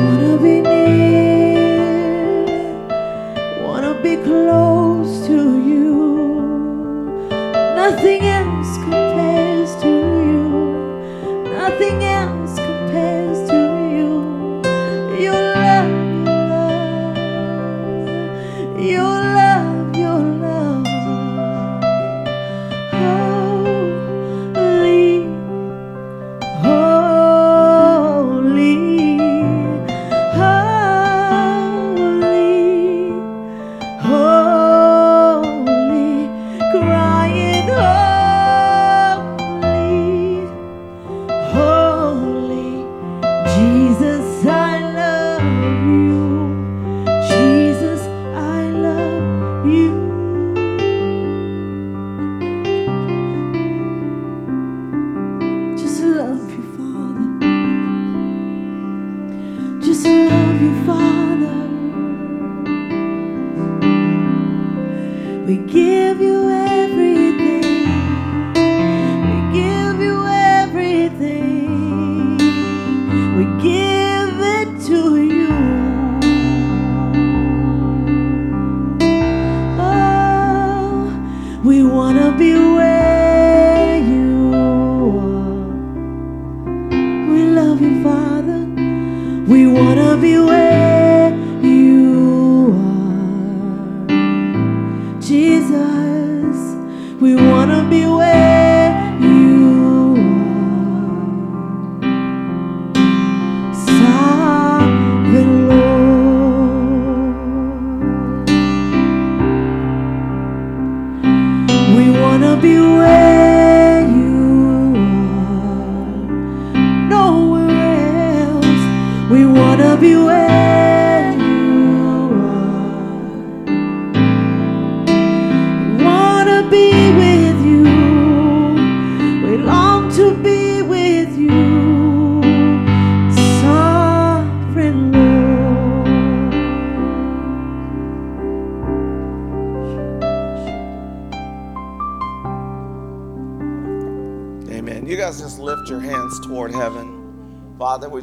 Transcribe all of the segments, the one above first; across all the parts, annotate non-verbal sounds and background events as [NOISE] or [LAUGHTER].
wanna be near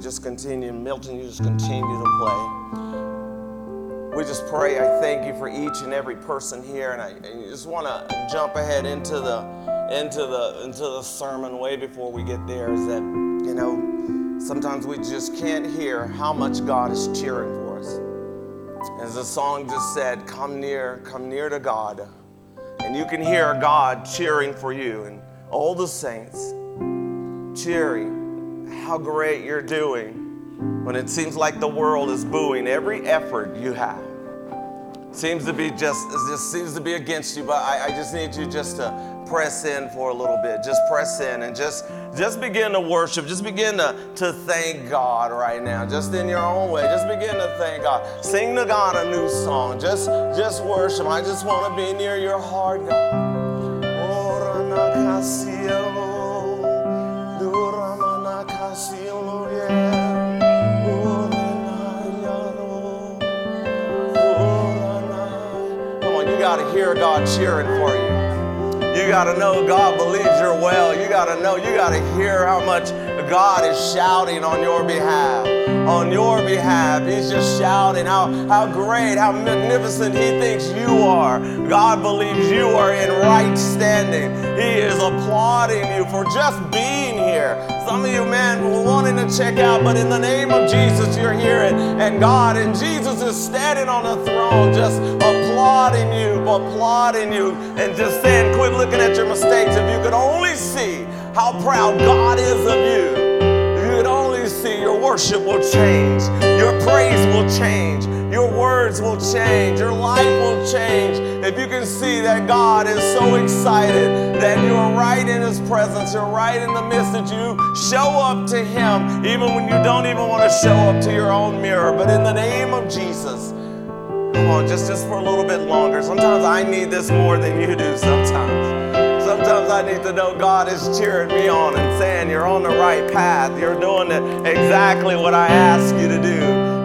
just continue, Milton, you just continue to play. We just pray. I thank you for each and every person here, and I, I just want to jump ahead into the into the into the sermon way before we get there. Is that you know sometimes we just can't hear how much God is cheering for us. As the song just said, "Come near, come near to God," and you can hear God cheering for you and all the saints cheering how great you're doing when it seems like the world is booing every effort you have. Seems to be just, just seems to be against you, but I, I just need you just to press in for a little bit. Just press in and just just begin to worship. Just begin to, to thank God right now. Just in your own way. Just begin to thank God. Sing to God a new song. Just just worship. I just want to be near your heart, God. Oh, got to hear God cheering for you. You got to know God believes you're well. You got to know, you got to hear how much God is shouting on your behalf. On your behalf. He's just shouting how, how great, how magnificent He thinks you are. God believes you are in right standing. He is applauding you for just being here. Some of you, men were wanting to check out, but in the name of Jesus, you're here. And, and God and Jesus is standing on the throne, just applauding you, applauding you, and just saying, quit looking at your mistakes. If you could only see how proud God is of you, if you could only see, your worship will change, your praise will change, your words will change, your life will change. If you can see that God is so excited that His presence, you're right in the midst that you show up to Him, even when you don't even want to show up to your own mirror. But in the name of Jesus, Come on, just, just for a little bit longer. Sometimes I need this more than you do sometimes. Sometimes I need to know God is cheering me on and saying, You're on the right path. You're doing it exactly what I ask you to do.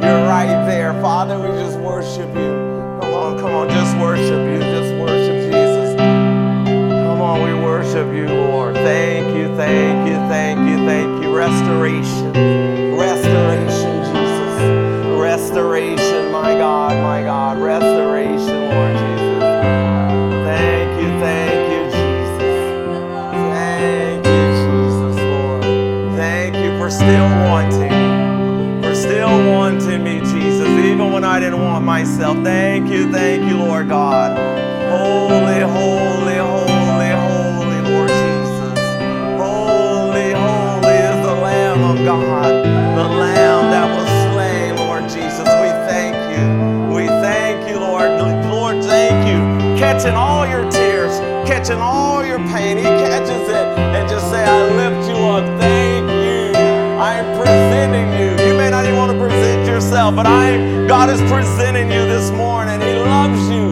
You're right there. Father, we just worship you. Come on, come on, just worship you. Just. On, we worship you, Lord. Thank you, thank you, thank you, thank you. Restoration. Restoration, Jesus. Restoration, my God, my God. Restoration, Lord Jesus. Thank you, thank you, Jesus. Thank you, Jesus, Lord. Thank you for still wanting me. For still wanting me, Jesus, even when I didn't want myself. Thank you, thank you, Lord God. Holy, holy, catching all your pain. He catches it and just say, I lift you up. Thank you. I am presenting you. You may not even want to present yourself, but I God is presenting you this morning. He loves you.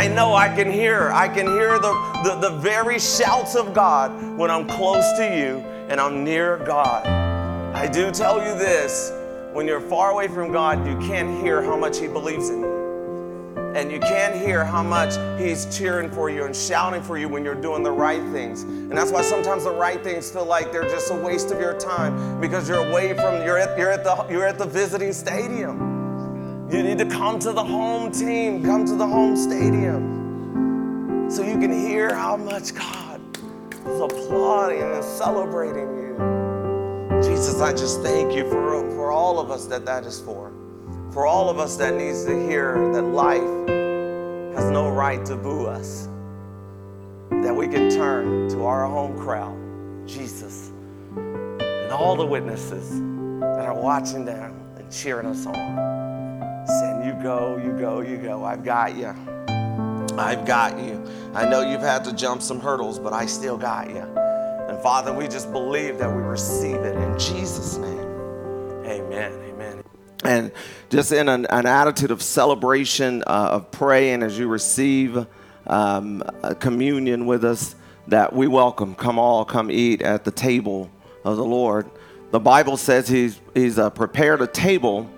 I know I can hear, I can hear the, the, the very shouts of God when I'm close to you and I'm near God. I do tell you this when you're far away from God, you can't hear how much He believes in you. And you can't hear how much He's cheering for you and shouting for you when you're doing the right things. And that's why sometimes the right things feel like they're just a waste of your time because you're away from you're at you're at the you're at the visiting stadium. You need to come to the home team, come to the home stadium. So you can hear how much God is applauding and celebrating you. Jesus, I just thank you for, for all of us that that is for. For all of us that needs to hear that life has no right to boo us. That we can turn to our home crowd, Jesus, and all the witnesses that are watching them and cheering us on. You go, you go, you go. I've got you. I've got you. I know you've had to jump some hurdles, but I still got you. And Father, we just believe that we receive it in Jesus' name. Amen. Amen. And just in an, an attitude of celebration, uh, of praying as you receive um, communion with us, that we welcome. Come all, come eat at the table of the Lord. The Bible says He's, he's uh, prepared a table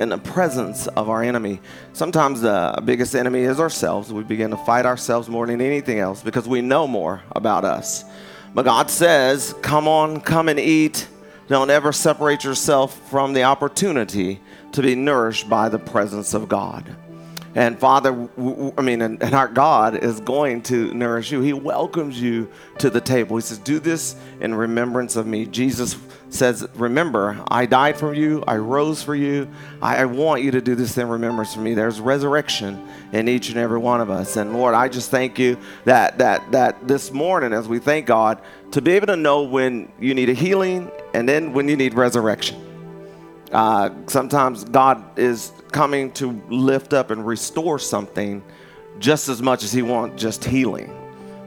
in the presence of our enemy. Sometimes the biggest enemy is ourselves. We begin to fight ourselves more than anything else because we know more about us. But God says, Come on, come and eat. Don't ever separate yourself from the opportunity to be nourished by the presence of God. And Father, I mean, and, our God is going to nourish you. He welcomes you to the table. He says, Do this in remembrance of me. Jesus says, Remember, I died for you, I rose for you. I, I want you to do this in remembrance for me. There's resurrection in each and every one of us. And Lord, I just thank you that that that this morning, as we thank God, to be able to know when you need a healing and then when you need resurrection. Uh, sometimes God is coming to lift up and restore something just as much as He wants just healing.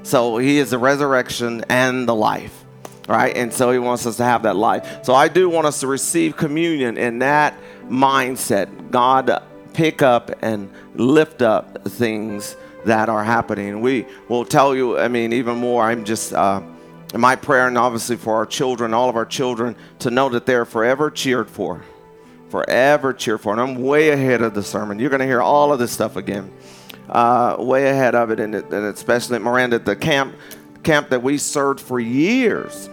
So He is the resurrection and the life, right? And so He wants us to have that life. So I do want us to receive communion in that mindset. God, pick up and lift up things that are happening. We will tell you, I mean, even more. I'm just. Uh, my prayer, and obviously for our children, all of our children, to know that they're forever cheered for forever cheerful. And I'm way ahead of the sermon. You're going to hear all of this stuff again. Uh, way ahead of it, and, it, and especially at Miranda, the camp, camp that we served for years.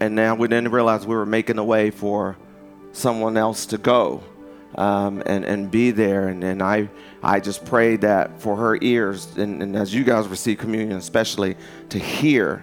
And now we didn't realize we were making a way for someone else to go um, and, and be there. And, and I, I just prayed that for her ears, and, and as you guys receive communion, especially to hear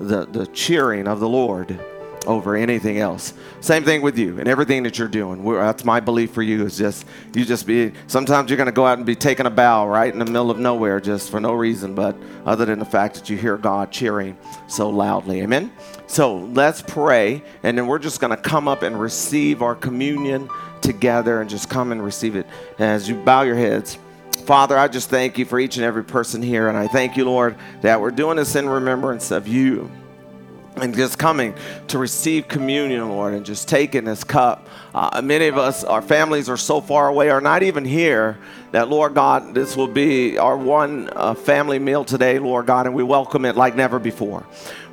the, the cheering of the Lord over anything else. Same thing with you and everything that you're doing. We're, that's my belief for you is just you just be. Sometimes you're going to go out and be taking a bow right in the middle of nowhere just for no reason, but other than the fact that you hear God cheering so loudly. Amen. So let's pray, and then we're just going to come up and receive our communion together, and just come and receive it as you bow your heads. Father, I just thank you for each and every person here, and I thank you, Lord, that we're doing this in remembrance of you and just coming to receive communion, Lord, and just taking this cup. Uh, many of us, our families are so far away, are not even here, that, Lord God, this will be our one uh, family meal today, Lord God, and we welcome it like never before.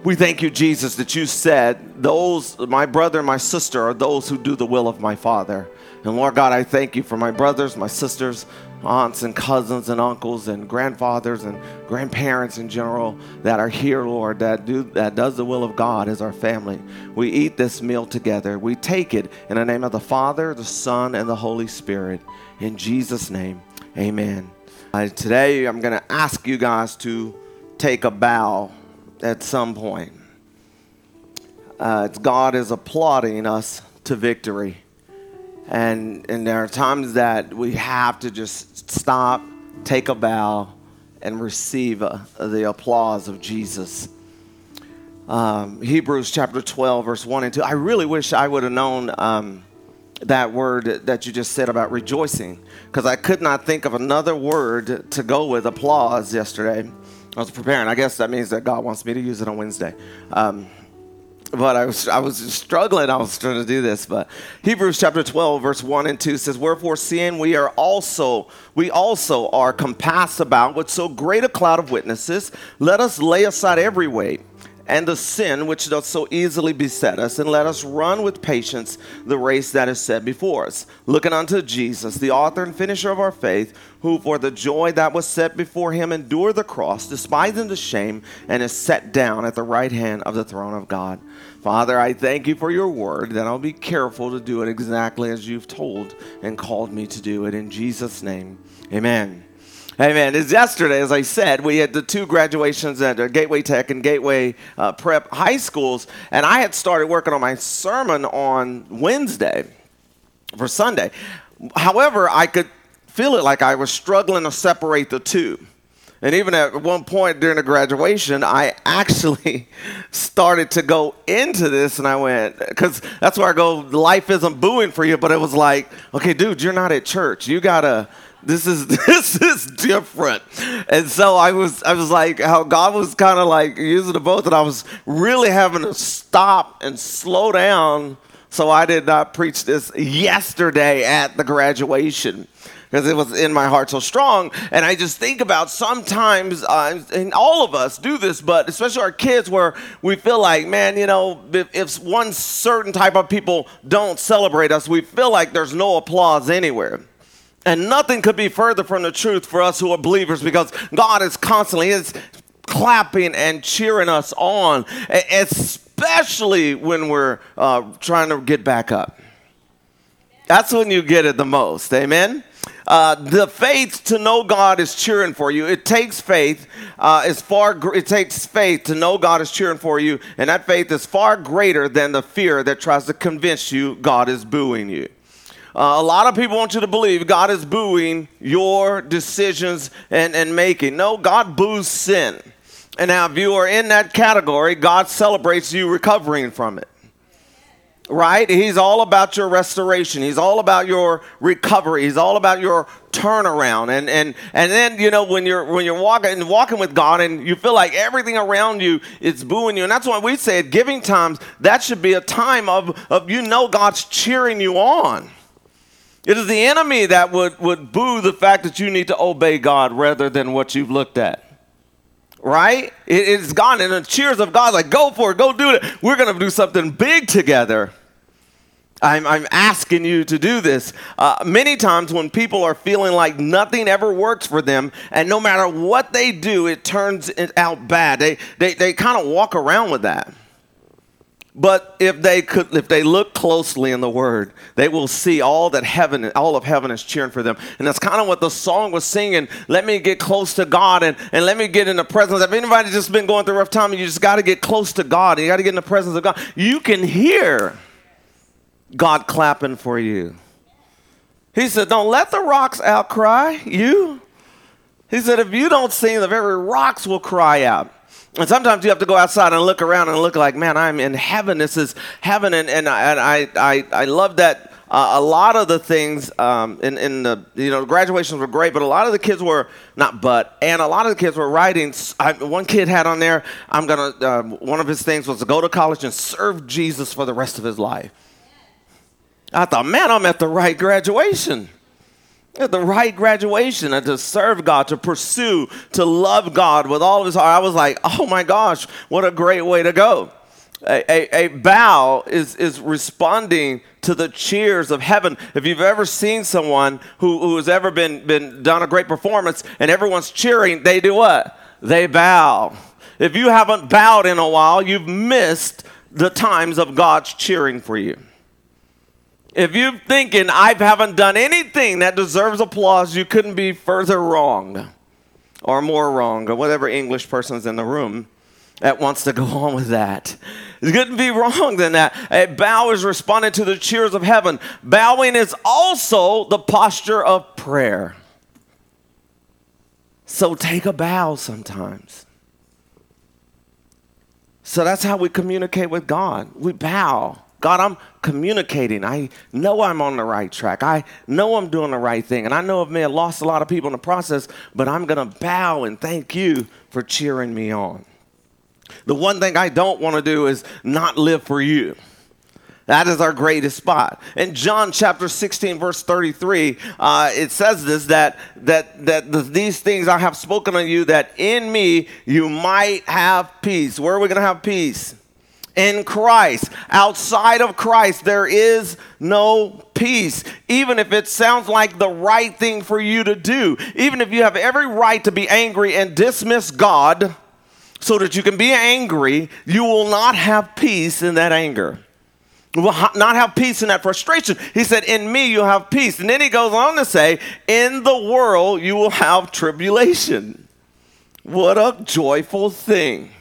We thank you, Jesus, that you said, Those, my brother and my sister, are those who do the will of my Father. And Lord God, I thank you for my brothers, my sisters, aunts and cousins and uncles and grandfathers and grandparents in general that are here, Lord, that do that does the will of God as our family. We eat this meal together. We take it in the name of the Father, the Son, and the Holy Spirit. In Jesus' name, amen. Uh, today, I'm going to ask you guys to take a bow at some point. Uh, God is applauding us to victory. And, and there are times that we have to just stop, take a bow, and receive uh, the applause of Jesus. Um, Hebrews chapter 12, verse 1 and 2. I really wish I would have known um, that word that you just said about rejoicing because I could not think of another word to go with applause yesterday. I was preparing. I guess that means that God wants me to use it on Wednesday. Um, but I was I was struggling. I was trying to do this, but Hebrews chapter 12, verse 1 and 2 says, Wherefore seeing we are also, we also are compassed about with so great a cloud of witnesses, let us lay aside every weight and the sin which does so easily beset us, and let us run with patience the race that is set before us, looking unto Jesus, the author and finisher of our faith, who for the joy that was set before him endured the cross, despising the shame, and is set down at the right hand of the throne of God. Father, I thank you for your word, that I'll be careful to do it exactly as you've told and called me to do it. In Jesus' name, amen. Amen. It's yesterday, as I said, we had the two graduations at uh, Gateway Tech and Gateway uh, Prep High Schools, and I had started working on my sermon on Wednesday for Sunday. However, I could feel it like I was struggling to separate the two. And even at one point during the graduation, I [LAUGHS] actually started to go into this and I went, because that's where I go, life isn't booing for you, but it was like, okay, dude, you're not at church. You got to this is [LAUGHS] this is different. And so i was i was like how god was kind of like using the both and i was really having to stop and slow down so i did not preach this yesterday at the graduation because it was in my heart so strong. And i just think about sometimes uh, and all of us do this but especially our kids where we feel like man you know if, if one certain type of people don't celebrate us we feel like there's no applause anywhere and nothing could be further from the truth for us who are believers because God is constantly is clapping and cheering us on, especially when we're uh, trying to get back up. That's when you get it the most. Amen. Uh, the faith to know God is cheering for you. It takes faith. Uh, is far. It takes faith to know God is cheering for you, and that faith is far greater than the fear that tries to convince you God is booing you. Uh, a lot of people want you to believe God is booing your decisions and, and making. No, God boos sin. And now, if you are in that category, God celebrates you recovering from it right? He's all about your restoration. He's all about your recovery. He's all about your turnaround. And and and then you know when you're when you're walking walking with God and you feel like everything around you is booing you. And that's why we say at giving times that should be a time of of you know God's cheering you on. It is the enemy that would, would boo the fact that you need to obey God rather than what you've looked at right? It, has gone, and the cheers of God, like, go for it, go do it. We're going to do something big together. I'm, I'm asking you to do this. Uh, many times when people are feeling like nothing ever works for them, and no matter what they do, it turns out bad, they, they, they kind of walk around with that. But if they could, if they look closely in the Word, they will see all that heaven, all of heaven is cheering for them. And that's kind of what the song was singing. Let me get close to God and, and let me get in the presence. If anybody just been going through a rough time you just got to get close to God and you got to get in the presence of God, you can hear God clapping for you. He said, Don't let the rocks outcry you. He said, If you don't sing, the very rocks will cry out. And sometimes you have to go outside and look around and look like, man, I'm in heaven. This is heaven. And, and, I, and I, I, I love that uh, a lot of the things um, in, in the, you know, graduations were great, but a lot of the kids were, not but, and a lot of the kids were writing. I, one kid had on there, I'm to, uh, one of his things was to go to college and serve Jesus for the rest of his life. I thought, man, I'm at the right graduation at the right graduation and to serve God, to pursue, to love God with all of his heart. I was like, oh my gosh, what a great way to go. A, a, a, bow is, is responding to the cheers of heaven. If you've ever seen someone who, who has ever been, been done a great performance and everyone's cheering, they do what? They bow. If you haven't bowed in a while, you've missed the times of God's cheering for you. If you're thinking I haven't done anything that deserves applause, you couldn't be further wrong or more wrong or whatever English person's in the room that wants to go [LAUGHS] on with that. It couldn't be wrong than that. A bow is responding to the cheers of heaven. Bowing is also the posture of prayer. So take a bow sometimes. So that's how we communicate with God. We bow. God, I'm communicating. I know I'm on the right track. I know I'm doing the right thing. And I know I may have lost a lot of people in the process, but I'm going to bow and thank you for cheering me on. The one thing I don't want to do is not live for you. That is our greatest spot. In John chapter 16, verse 33, uh, it says this that, that, that the, these things I have spoken unto you, that in me you might have peace. Where are we going to have peace? In Christ. Outside of Christ, there is no peace. Even if it sounds like the right thing for you to do, even if you have every right to be angry and dismiss God so that you can be angry, you will not have peace in that anger. You will not have peace in that frustration. He said, In me you'll have peace. And then he goes on to say, In the world you will have tribulation. What a joyful thing.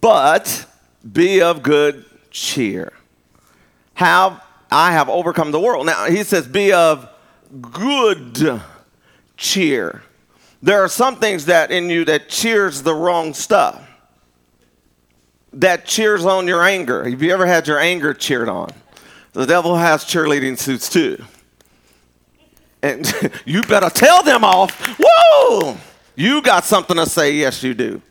But be of good cheer. Have I have overcome the world. Now he says, be of good cheer. There are some things that in you that cheers the wrong stuff. That cheers on your anger. Have you ever had your anger cheered on? The devil has cheerleading suits too. And [LAUGHS] you better tell them off. Whoa! You got something to say. Yes, you do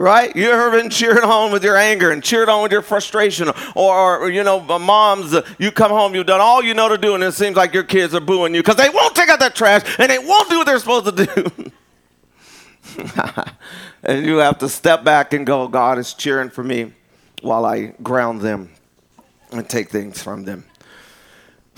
right? You ever been cheered on with your anger and cheered on with your frustration? Or, or, you know, uh, moms, uh, you come home, you've done all you know to do, and it seems like your kids are booing you because they won't take out that trash and they won't do what they're supposed to do. [LAUGHS] and you have to step back and go, God is cheering for me while I ground them and take things from them.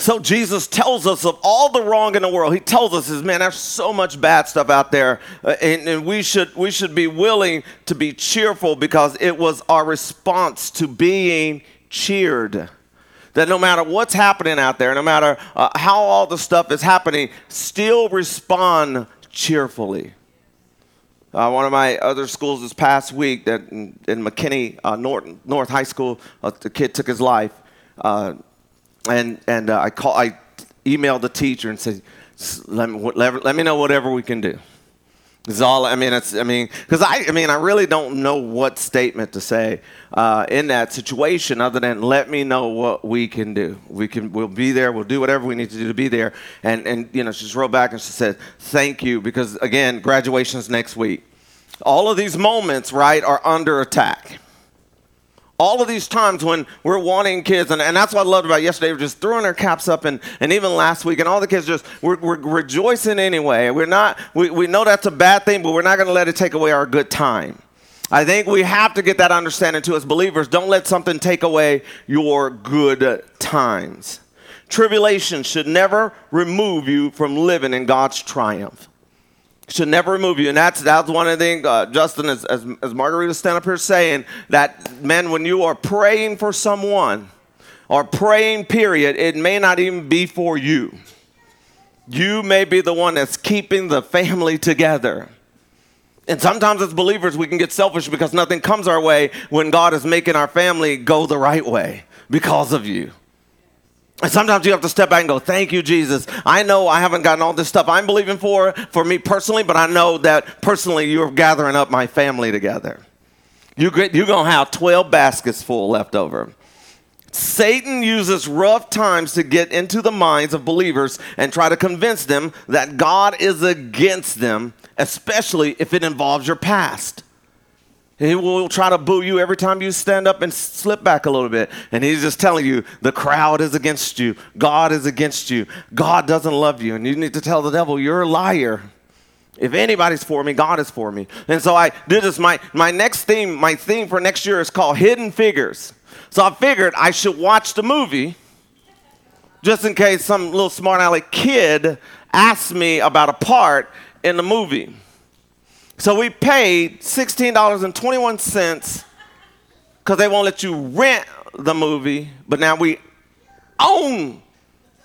So Jesus tells us of all the wrong in the world. He tells us, "Is man, there's so much bad stuff out there, uh, and, and, we should we should be willing to be cheerful because it was our response to being cheered." That no matter what's happening out there, no matter uh, how all the stuff is happening, still respond cheerfully. Uh, one of my other schools this past week, that in, in McKinney uh, North, North High School, uh, the kid took his life, uh, and and uh, I call, I emailed the teacher and said, let me, let, let me know whatever we can do. Is all I mean. It's I mean because I I mean I really don't know what statement to say uh, in that situation other than let me know what we can do. We can we'll be there. We'll do whatever we need to do to be there. And and you know she just wrote back and she said thank you because again graduation's next week. All of these moments right are under attack all of these times when we're wanting kids, and, and that's what I loved about yesterday, we're just throwing our caps up, and, and even last week, and all the kids just, we're, we're rejoicing anyway. We're not, we, we know that's a bad thing, but we're not going to let it take away our good time. I think we have to get that understanding too as believers. Don't let something take away your good times. Tribulation should never remove you from living in God's triumph should never remove you. And that's that's one of the things, uh, Justin, as, as, as Margarita stand up here saying, that, man, when you are praying for someone or praying, period, it may not even be for you. You may be the one that's keeping the family together. And sometimes as believers, we can get selfish because nothing comes our way when God is making our family go the right way because of you. Sometimes you have to step back and go, Thank you, Jesus. I know I haven't gotten all this stuff I'm believing for for me personally, but I know that personally you're gathering up my family together. You're going to have 12 baskets full left over. Satan uses rough times to get into the minds of believers and try to convince them that God is against them, especially if it involves your past. He will try to boo you every time you stand up and slip back a little bit. And he's just telling you the crowd is against you. God is against you. God doesn't love you. And you need to tell the devil, you're a liar. If anybody's for me, God is for me. And so I did this. My, my next theme, my theme for next year is called Hidden Figures. So I figured I should watch the movie just in case some little smart aleck kid asks me about a part in the movie. So we paid $16.21 because they won't let you rent the movie, but now we own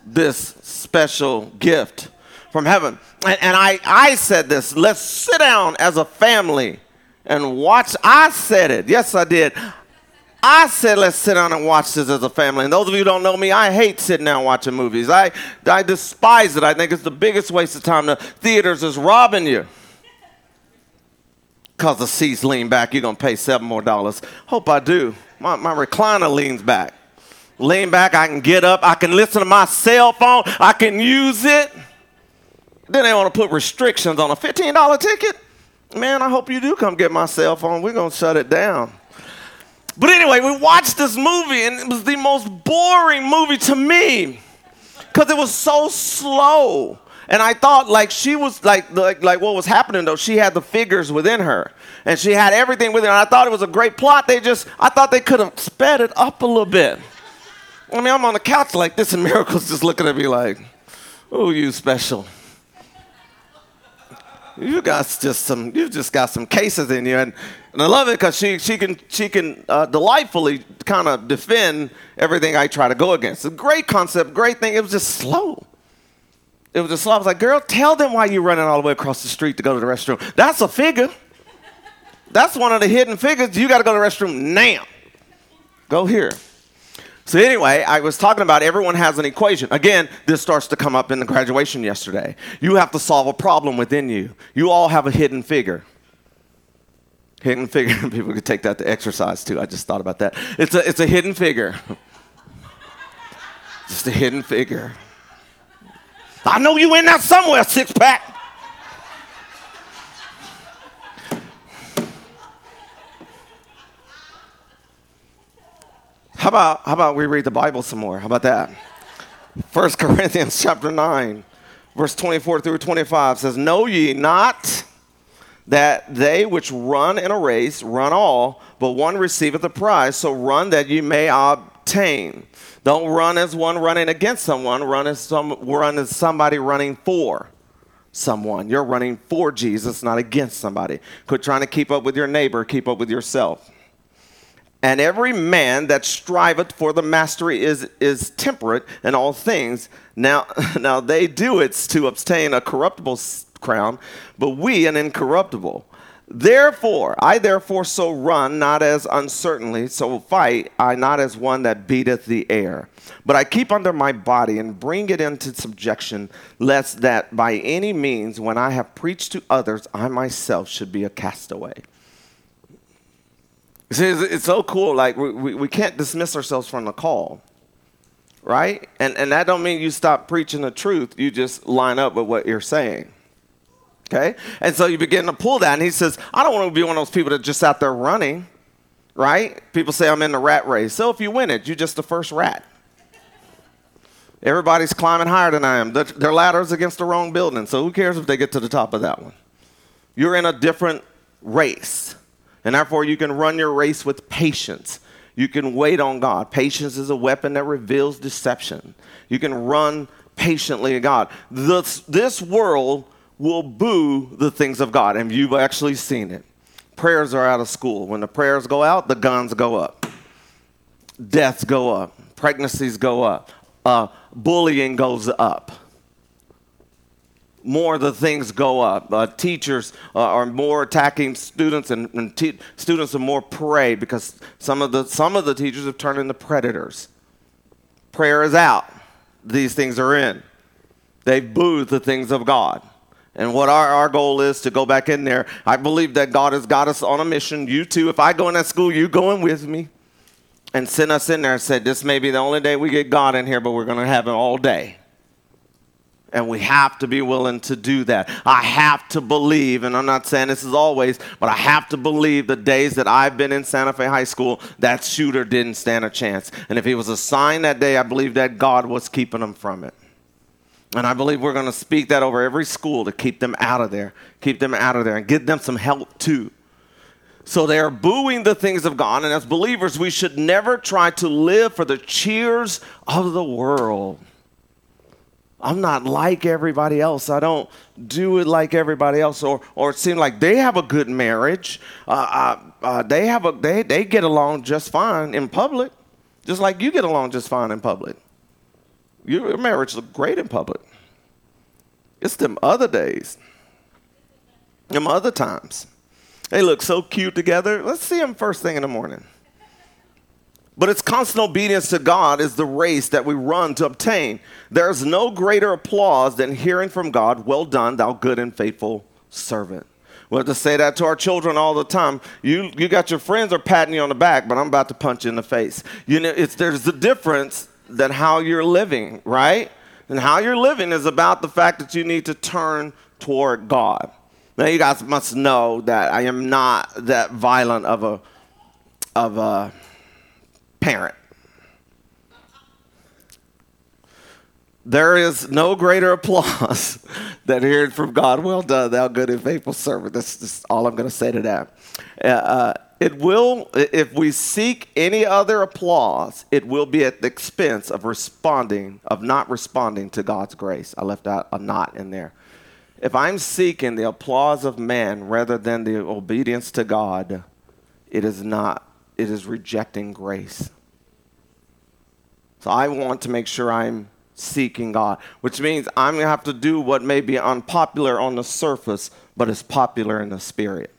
this special gift from heaven. And, and, I, I said this let's sit down as a family and watch. I said it. Yes, I did. I said, let's sit down and watch this as a family. And those of you who don't know me, I hate sitting down watching movies. I, I despise it. I think it's the biggest waste of time. The theaters is robbing you because the seats lean back, you're going to pay seven more dollars. Hope I do. My, my recliner leans back. Lean back, I can get up, I can listen to my cell phone, I can use it. Then they want to put restrictions on a $15 ticket. Man, I hope you do come get my cell phone. We're going to shut it down. But anyway, we watched this movie, and it was the most boring movie to me because it was so slow. And I thought like she was like, like like what was happening though, she had the figures within her. And she had everything within her. And I thought it was a great plot. They just I thought they could have sped it up a little bit. I mean, I'm on the couch like this, and [LAUGHS] Miracle's just looking at me like, oh, you special. You got just some, you just got some cases in you, and, and I love it because she she can she can uh, delightfully kind of defend everything I try to go against. A great concept, great thing. It was just slow. It was a slow. I was like, girl, tell them why you're running all the way across the street to go to the restroom. That's a figure. That's one of the hidden figures. You got to go to the restroom now. Go here. So anyway, I was talking about everyone has an equation. Again, this starts to come up in the graduation yesterday. You have to solve a problem within you. You all have a hidden figure. Hidden figure. [LAUGHS] People could take that to exercise too. I just thought about that. It's a, it's a hidden figure. Just a hidden figure. I know you in there somewhere, six pack. How about, how about we read the Bible some more? How about that? 1 [LAUGHS] Corinthians chapter 9, verse 24 through 25 says, Know ye not that they which run in a race run all, but one receiveth the prize. So run that ye may obtain. Don't run as one running against someone. Run as some run as somebody running for someone. You're running for Jesus, not against somebody. Quit trying to keep up with your neighbor. Keep up with yourself. And every man that striveth for the mastery is, is temperate in all things. Now, [LAUGHS] now they do it to obtain a corruptible crown, but we an incorruptible. Therefore, I therefore so run, not as uncertainly, so fight I not as one that beateth the air. But I keep under my body and bring it into subjection, lest that by any means, when I have preached to others, I myself should be a castaway. See, it's so cool. Like, we, we, can't dismiss ourselves from the call, right? And, and that don't mean you stop preaching the truth. You just line up with what you're saying. Okay? And so you begin to pull that, and he says, I don't want to be one of those people that just out there running, right? People say I'm in the rat race. So if you win it, you're just the first rat. Everybody's climbing higher than I am. Their ladder's against the wrong building, so who cares if they get to the top of that one? You're in a different race, and therefore you can run your race with patience. You can wait on God. Patience is a weapon that reveals deception. You can run patiently in God. This, this world will boo the things of God, and you've actually seen it. Prayers are out of school. When the prayers go out, the guns go up, deaths go up, pregnancies go up, uh, bullying goes up. More the things go up. Uh, teachers uh, are more attacking students, and, and te- students are more prey because some of the some of the teachers have turned into predators. Prayer is out. These things are in. They boo the things of God. And what our, our goal is to go back in there. I believe that God has got us on a mission. You too. If I go in that school, you going with me. And send us in there and said, This may be the only day we get God in here, but we're going to have it all day. And we have to be willing to do that. I have to believe, and I'm not saying this is always, but I have to believe the days that I've been in Santa Fe High School, that shooter didn't stand a chance. And if he was assigned that day, I believe that God was keeping him from it. And I believe we're going to speak that over every school to keep them out of there, keep them out of there, and get them some help too. So they are booing the things of God. And as believers, we should never try to live for the cheers of the world. I'm not like everybody else. I don't do it like everybody else. Or, or it seems like they have a good marriage. Uh, uh, uh, they, have a, they, they get along just fine in public, just like you get along just fine in public. Your marriage look great in public. It's them other days, them other times. They look so cute together. Let's see them first thing in the morning. But it's constant obedience to God is the race that we run to obtain. There's no greater applause than hearing from God, Well done, thou good and faithful servant. We have to say that to our children all the time. You, you got your friends are patting you on the back, but I'm about to punch you in the face. You know, it's, there's a difference than how you're living, right? And how you're living is about the fact that you need to turn toward God. Now you guys must know that I am not that violent of a of a parent. There is no greater [LAUGHS] applause than hearing from God, well done, thou good and faithful servant. That's just all I'm going to say to that. Uh, uh it will, if we seek any other applause, it will be at the expense of responding, of not responding to God's grace. I left out a not in there. If I'm seeking the applause of man rather than the obedience to God, it is not, it is rejecting grace. So I want to make sure I'm seeking God, which means I'm going to have to do what may be unpopular on the surface, but is popular in the spirit.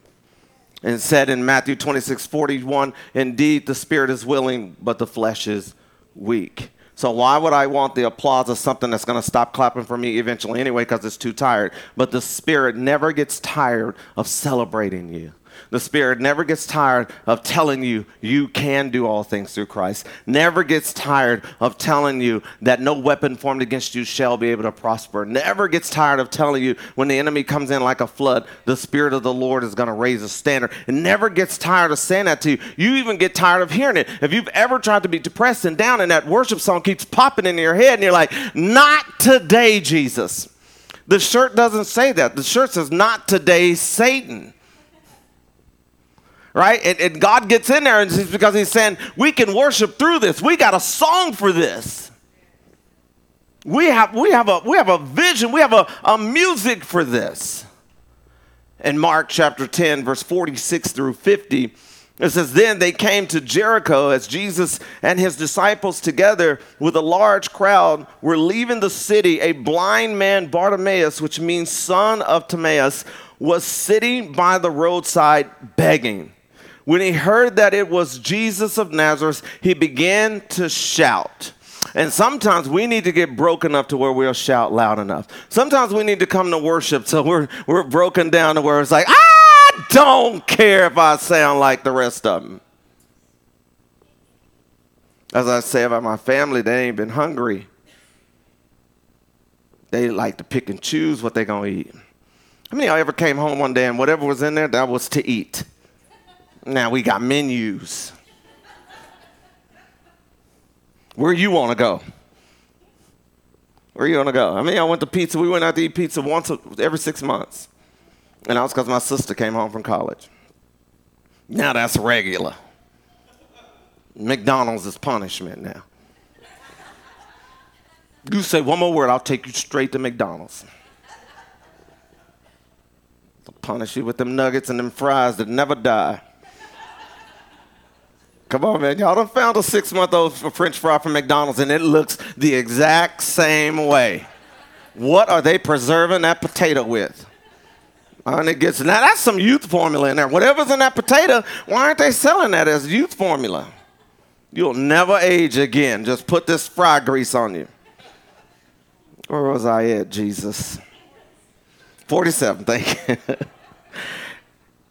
And said in Matthew 26 41, indeed the spirit is willing, but the flesh is weak. So why would I want the applause of something that's going to stop clapping for me eventually anyway because it's too tired? But the spirit never gets tired of celebrating you. The Spirit never gets tired of telling you you can do all things through Christ. Never gets tired of telling you that no weapon formed against you shall be able to prosper. Never gets tired of telling you when the enemy comes in like a flood, the Spirit of the Lord is going to raise a standard. It never gets tired of saying that to you. You even get tired of hearing it. If you've ever tried to be depressed and down and that worship song keeps popping in your head and you're like, not today, Jesus. The shirt doesn't say that. The shirt says, not today, Satan right? And, and, God gets in there and it's because he's saying, we can worship through this. We got a song for this. We have, we have, a, we have a vision. We have a, a music for this. In Mark chapter 10, verse 46 through 50, It says, Then they came to Jericho as Jesus and his disciples, together with a large crowd, were leaving the city. A blind man, Bartimaeus, which means son of Timaeus, was sitting by the roadside begging. When he heard that it was Jesus of Nazareth, he began to shout. And sometimes we need to get broken up to where we'll shout loud enough. Sometimes we need to come to worship so we're, we're broken down to where it's like, I don't care if I sound like the rest of them. As I say about my family, they ain't been hungry. They like to pick and choose what they're going to eat. How many of y'all ever came home one day and whatever was in there, that was to eat? Now we got menus. Where you want to go? Where you want to go? I mean, I went to pizza. We went out to eat pizza once every six months. And that was because my sister came home from college. Now that's regular. McDonald's is punishment now. You say one more word, I'll take you straight to McDonald's. I'll punish you with them nuggets and them fries that never die. Come on, man. Y'all done found a six month old French fry from McDonald's and it looks the exact same way. What are they preserving that potato with? And it gets now that's some youth formula in there. Whatever's in that potato, why aren't they selling that as youth formula? You'll never age again. Just put this fry grease on you. Where was I at, Jesus? 47, thank you. [LAUGHS]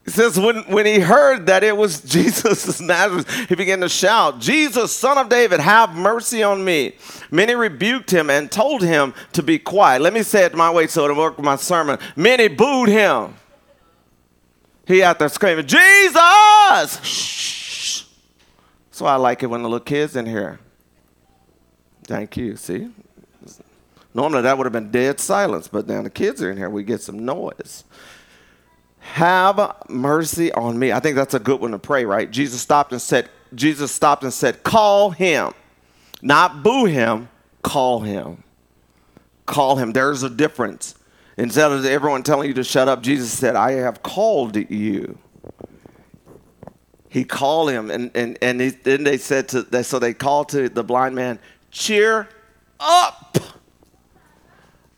It says, when, when he heard that it was [LAUGHS] Jesus Nazareth, he began to shout, Jesus, son of David, have mercy on me. Many rebuked him and told him to be quiet. Let me say it my way so it'll work with my sermon. Many booed him. He out there screaming, Jesus! Shh. That's why I like it when the little kids in here. Thank you. See? Normally that would have been dead silence, but now the kids are in here, we get some noise. Have mercy on me. I think that's a good one to pray, right? Jesus stopped and said, Jesus stopped and said, Call him. Not boo him, call him. Call him. There's a difference. Instead of everyone telling you to shut up, Jesus said, I have called you. He called him, and, and, and he, then they said to, they, so they called to the blind man, Cheer up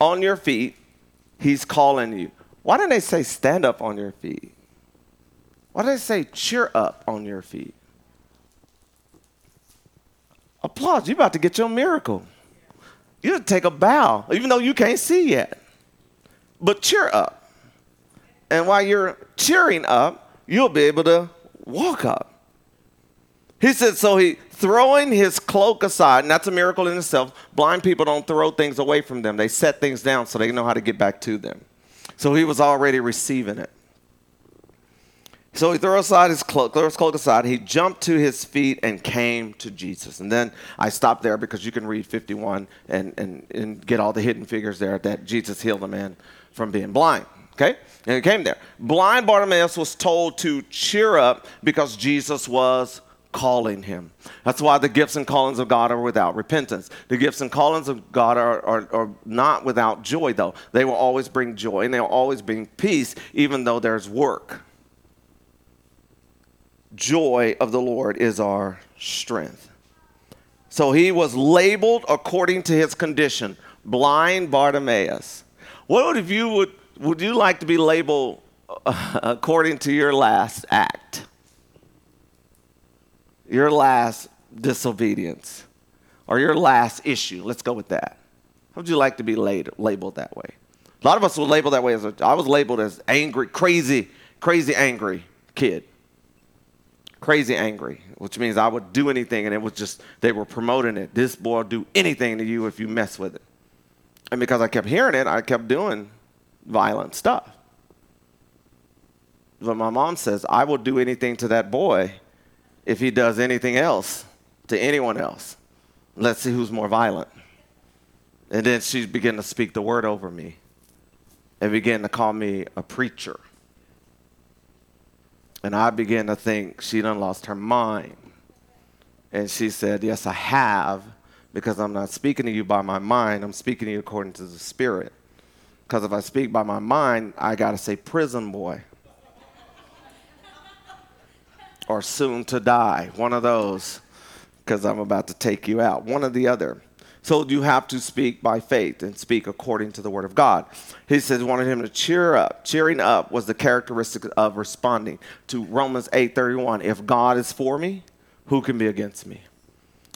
on your feet. He's calling you. Why didn't they say stand up on your feet? Why did they say cheer up on your feet? Applause, you're about to get your miracle. You to take a bow, even though you can't see yet. But cheer up. And while you're cheering up, you'll be able to walk up. He said, so he throwing his cloak aside, and that's a miracle in itself. Blind people don't throw things away from them, they set things down so they know how to get back to them. So he was already receiving it. So he threw aside his cloak, threw his cloak aside. He jumped to his feet and came to Jesus. And then I stopped there because you can read 51 and, and, and get all the hidden figures there that Jesus healed a man from being blind. Okay? And he came there. Blind Bartimaeus was told to cheer up because Jesus was calling him. That's why the gifts and callings of God are without repentance. The gifts and callings of God are, are, are, not without joy, though. They will always bring joy and they'll always bring peace, even though there's work. Joy of the Lord is our strength. So he was labeled according to his condition, blind Bartimaeus. What would if you would would you like to be labeled uh, [LAUGHS] according to your last act? Your last disobedience or your last issue. Let's go with that. How would you like to be labeled that way? A lot of us were labeled that way as a, I was labeled as angry, crazy, crazy angry kid. Crazy angry, which means I would do anything and it was just, they were promoting it. This boy will do anything to you if you mess with it. And because I kept hearing it, I kept doing violent stuff. But my mom says, I will do anything to that boy if he does anything else to anyone else. Let's see who's more violent. And then she began to speak the word over me and began to call me a preacher. And I began to think she done lost her mind. And she said, Yes, I have, because I'm not speaking to you by my mind, I'm speaking to you according to the Spirit. Because if I speak by my mind, I got to say prison boy. Or soon to die. One of those, because I'm about to take you out. One or the other. So you have to speak by faith and speak according to the word of God. He says wanted him to cheer up. Cheering up was the characteristic of responding to Romans 8:31. If God is for me, who can be against me?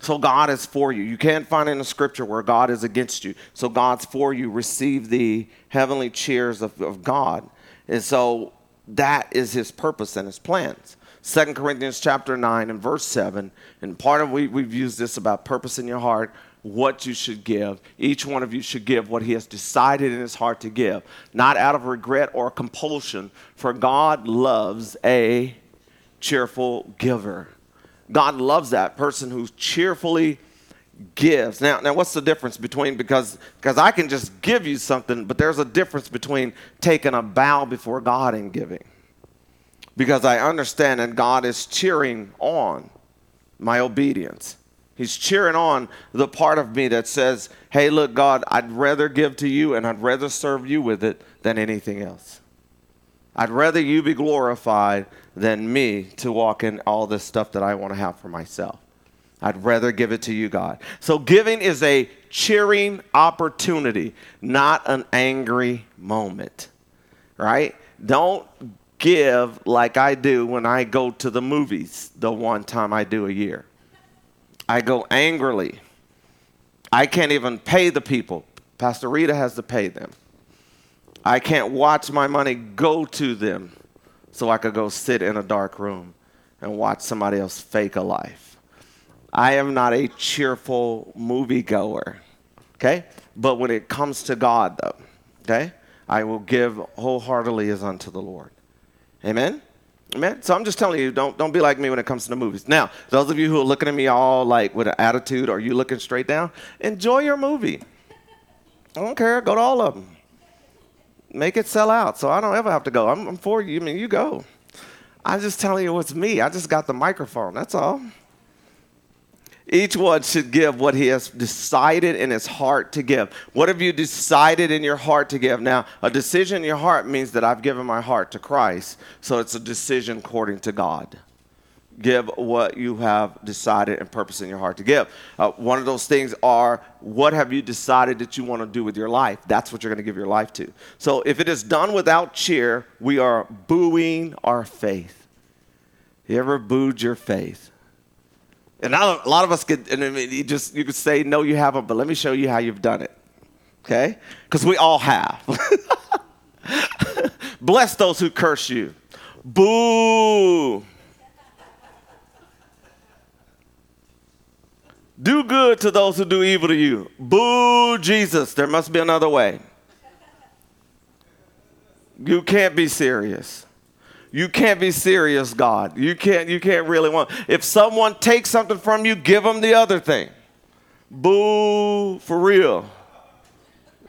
So God is for you. You can't find in the scripture where God is against you. So God's for you. Receive the heavenly cheers of, of God. And so that is his purpose and his plans. 2 Corinthians chapter 9 and verse 7. And part of we, we've used this about purpose in your heart, what you should give. Each one of you should give what he has decided in his heart to give, not out of regret or compulsion, for God loves a cheerful giver. God loves that person who cheerfully gives. Now, now what's the difference between because because I can just give you something, but there's a difference between taking a bow before God and giving. Because I understand that God is cheering on my obedience. He's cheering on the part of me that says, "Hey, look, God, I'd rather give to you and I'd rather serve you with it than anything else." I'd rather you be glorified than me to walk in all this stuff that I want to have for myself. I'd rather give it to you, God. So giving is a cheering opportunity, not an angry moment, right? Don't give like I do when I go to the movies the one time I do a year. I go angrily. I can't even pay the people. Pastor Rita has to pay them. I can't watch my money go to them so I could go sit in a dark room and watch somebody else fake a life. I am not a cheerful moviegoer, okay? But when it comes to God, though, okay, I will give wholeheartedly as unto the Lord. Amen? Amen? So I'm just telling you, don't, don't be like me when it comes to the movies. Now, those of you who are looking at me all like with an attitude are you looking straight down, enjoy your movie. I don't care. Go to all of them make it sell out so I don't ever have to go. I'm, I'm for you. I mean, you go. I'm just telling you what's me. I just got the microphone. That's all. Each one should give what he has decided in his heart to give. What have you decided in your heart to give? Now, a decision in your heart means that I've given my heart to Christ, so it's a decision according to God give what you have decided and purpose in your heart to give. Uh, one of those things are what have you decided that you want to do with your life? That's what you're going to give your life to. So if it is done without cheer, we are booing our faith. You ever booed your faith? And a lot of us could, and I mean, you just you could say no, you haven't, but let me show you how you've done it. Okay? Because we all have. [LAUGHS] Bless those who curse you. Boo. Do good to those who do evil to you. Boo, Jesus. There must be another way. You can't be serious. You can't be serious, God. You can't, you can't really want. If someone takes something from you, give them the other thing. Boo, for real.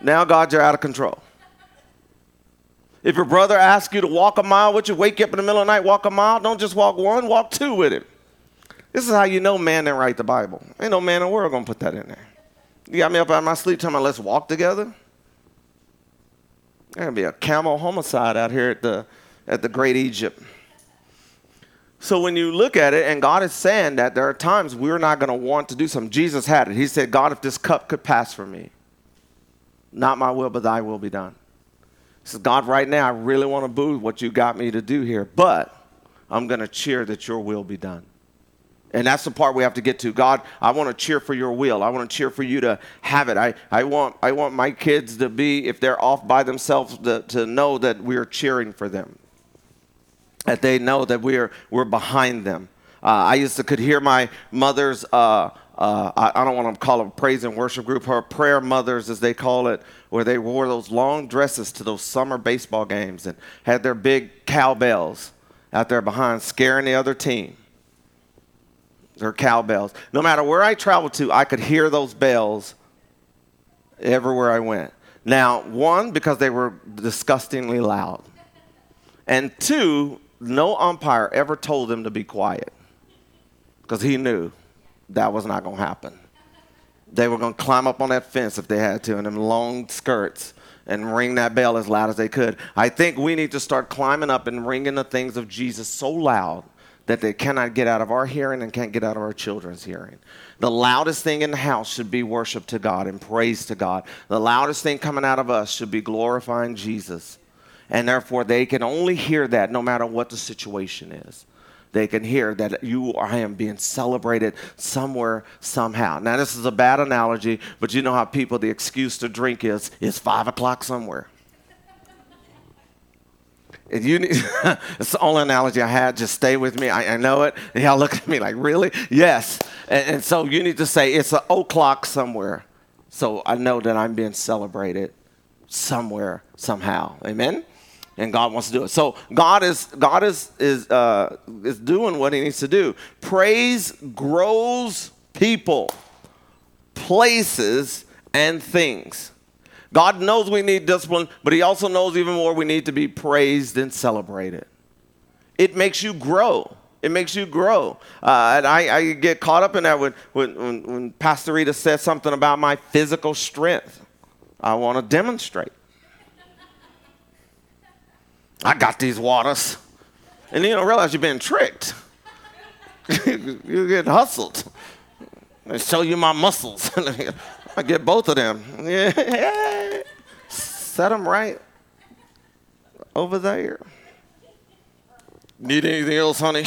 Now, God, you're out of control. If your brother asks you to walk a mile with you, wake up in the middle of the night, walk a mile, don't just walk one, walk two with him. This is how you know man didn't write the Bible. Ain't no man in the world gonna put that in there. You got me up out of my sleep telling me let's walk together. There's gonna be a camel homicide out here at the at the Great Egypt. So when you look at it, and God is saying that there are times we're not going to want to do something. Jesus had it. He said, God, if this cup could pass from me, not my will, but thy will be done. He says, God, right now, I really want to boo what you got me to do here, but I'm going to cheer that your will be done. And that's the part we have to get to. God, I want to cheer for your will. I want to cheer for you to have it. I, I, want, I want my kids to be, if they're off by themselves, to, to know that we're cheering for them, that they know that we're, we're behind them. Uh, I used to could hear my mother's, uh, uh, I, I, don't want to call them praise and worship group, her prayer mothers, as they call it, where they wore those long dresses to those summer baseball games and had their big cowbells out there behind, scaring the other team or cowbells. No matter where I traveled to, I could hear those bells everywhere I went. Now, one, because they were disgustingly loud. And two, no umpire ever told them to be quiet because he knew that was not going to happen. They were going to climb up on that fence if they had to in them long skirts and ring that bell as loud as they could. I think we need to start climbing up and ringing the things of Jesus so loud that they cannot get out of our hearing and can't get out of our children's hearing. The loudest thing in the house should be worship to God and praise to God. The loudest thing coming out of us should be glorifying Jesus. And therefore, they can only hear that no matter what the situation is. They can hear that you I am being celebrated somewhere, somehow. Now, this is a bad analogy, but you know how people, the excuse to drink is, it's five o'clock somewhere. If you need, [LAUGHS] it's the only analogy I had. Just stay with me. I, I know it. And y'all look at me like, really? Yes. And, and so you need to say, it's an o'clock somewhere. So I know that I'm being celebrated somewhere, somehow. Amen? And God wants to do it. So God is God is is uh, is doing what He needs to do. Praise grows people, places, and things. God knows we need discipline, but He also knows even more we need to be praised and celebrated. It makes you grow. It makes you grow. Uh, and I, I, get caught up in that when, when, when Pastor Rita says something about my physical strength. I want to demonstrate. I got these waters. And you don't realize you're being tricked. [LAUGHS] you get hustled. They show you my muscles. [LAUGHS] I get both of them. [LAUGHS] Yeah. Set them right over there. Need anything else, honey?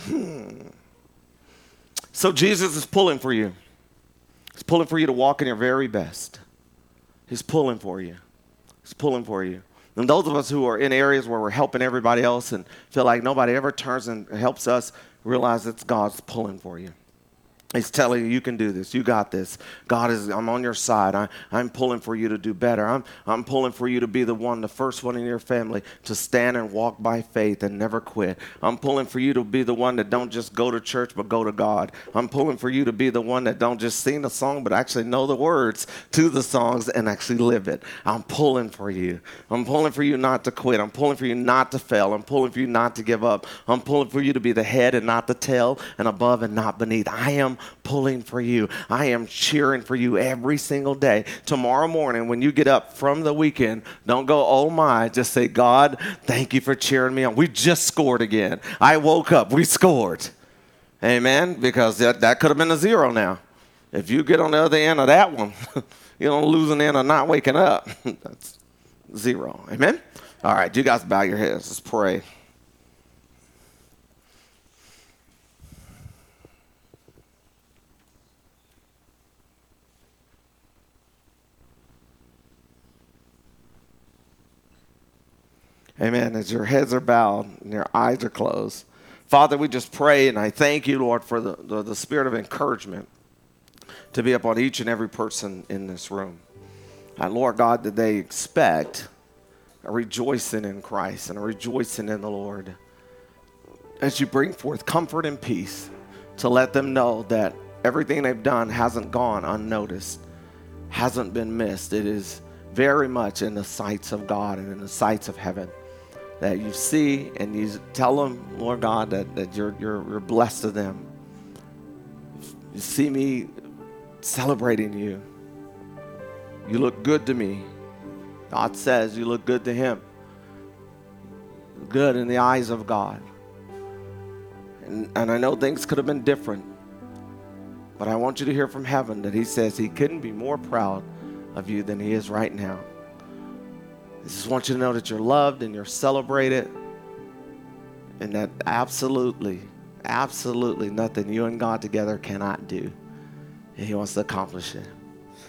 hmm. so Jesus is pulling for you. He's pulling for you to walk in your very best. He's pulling for you. He's pulling for you. And those of us who are in areas where we're helping everybody else and feel like nobody ever turns and helps us, realize it's God's pulling for you. He's telling you, you can do this. You got this. God is, I'm on your side. I, I'm pulling for you to do better. I'm, I'm pulling for you to be the one, the first one in your family to stand and walk by faith and never quit. I'm pulling for you to be the one that don't just go to church, but go to God. I'm pulling for you to be the one that don't just sing the song, but actually know the words to the songs and actually live it. I'm pulling for you. I'm pulling for you not to quit. I'm pulling for you not to fail. I'm pulling for you not to give up. I'm pulling for you to be the head and not the tail and above and not beneath. I am pulling for you. I am cheering for you every single day. Tomorrow morning, when you get up from the weekend, don't go, oh my, just say, God, thank you for cheering me on. We just scored again. I woke up, we scored. Amen? Because that, that could have been a zero now. If you get on the other end of that one, [LAUGHS] you don't losing end or not waking up. [LAUGHS] That's zero. Amen? All right, you guys bow your heads. Let's pray. Amen. As your heads are bowed and your eyes are closed. Father, we just pray and I thank you, Lord, for the, the, the spirit of encouragement to be upon each and every person in this room. And Lord God, that they expect a rejoicing in Christ and a rejoicing in the Lord as you bring forth comfort and peace to let them know that everything they've done hasn't gone unnoticed, hasn't been missed. It is very much in the sights of God and in the sights of heaven that you see and you tell them, Lord God, that, that you're, you're, you're blessed to them. You see me celebrating you. You look good to me. God says you look good to Him. Good in the eyes of God. And, and I know things could have been different, but I want you to hear from heaven that He says He couldn't be more proud of you than He is right now. I just want you to know that you're loved and you're celebrated, and that absolutely, absolutely nothing you and God together cannot do. And He wants to accomplish it.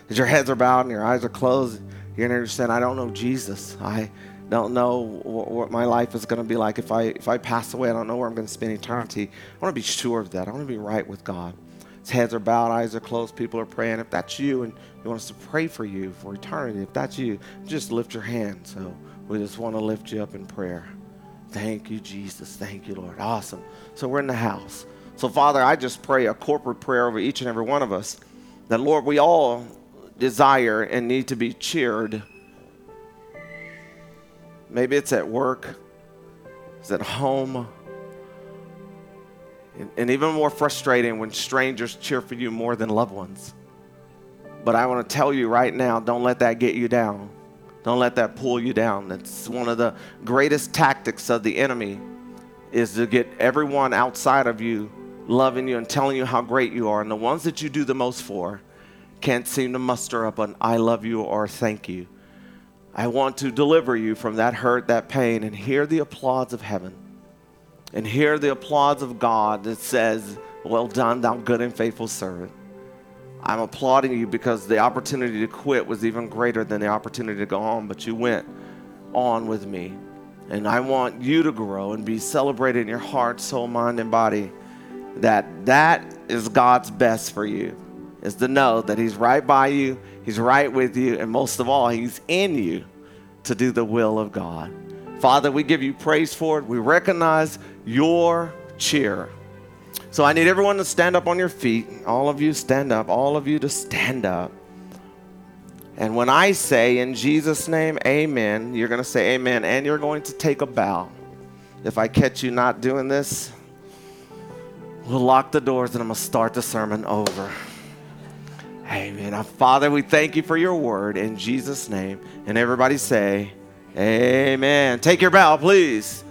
As your heads are bowed and your eyes are closed, you're going to understand I don't know Jesus. I don't know what, my life is going to be like. If I, if I pass away, I don't know where I'm going to spend eternity. I want to be sure of that. I want to be right with God. His heads are bowed, eyes are closed, people are praying. If that's you and you want us to pray for you for eternity, if that's you, just lift your hand. So we just want to lift you up in prayer. Thank you, Jesus. Thank you, Lord. Awesome. So we're in the house. So, Father, I just pray a corporate prayer over each and every one of us that, Lord, we all desire and need to be cheered. Maybe it's at work, it's at home and, even more frustrating when strangers cheer for you more than loved ones. But I want to tell you right now don't let that get you down. Don't let that pull you down. That's one of the greatest tactics of the enemy is to get everyone outside of you loving you and telling you how great you are. And the ones that you do the most for can't seem to muster up an I love you or thank you. I want to deliver you from that hurt, that pain, and hear the applause of heaven. And hear the applause of God that says, Well done, thou good and faithful servant. I'm applauding you because the opportunity to quit was even greater than the opportunity to go on, but you went on with me. And I want you to grow and be celebrated in your heart, soul, mind, and body. That that is God's best for you, is to know that He's right by you, He's right with you, and most of all, He's in you to do the will of God. Father, we give you praise for it. We recognize your cheer. So I need everyone to stand up on your feet. All of you stand up. All of you to stand up. And when I say in Jesus' name, amen, you're going to say amen and you're going to take a bow. If I catch you not doing this, we'll lock the doors and I'm going to start the sermon over. Amen. Father, we thank you for your word in Jesus' name. And everybody say, Amen. Take your bow, please.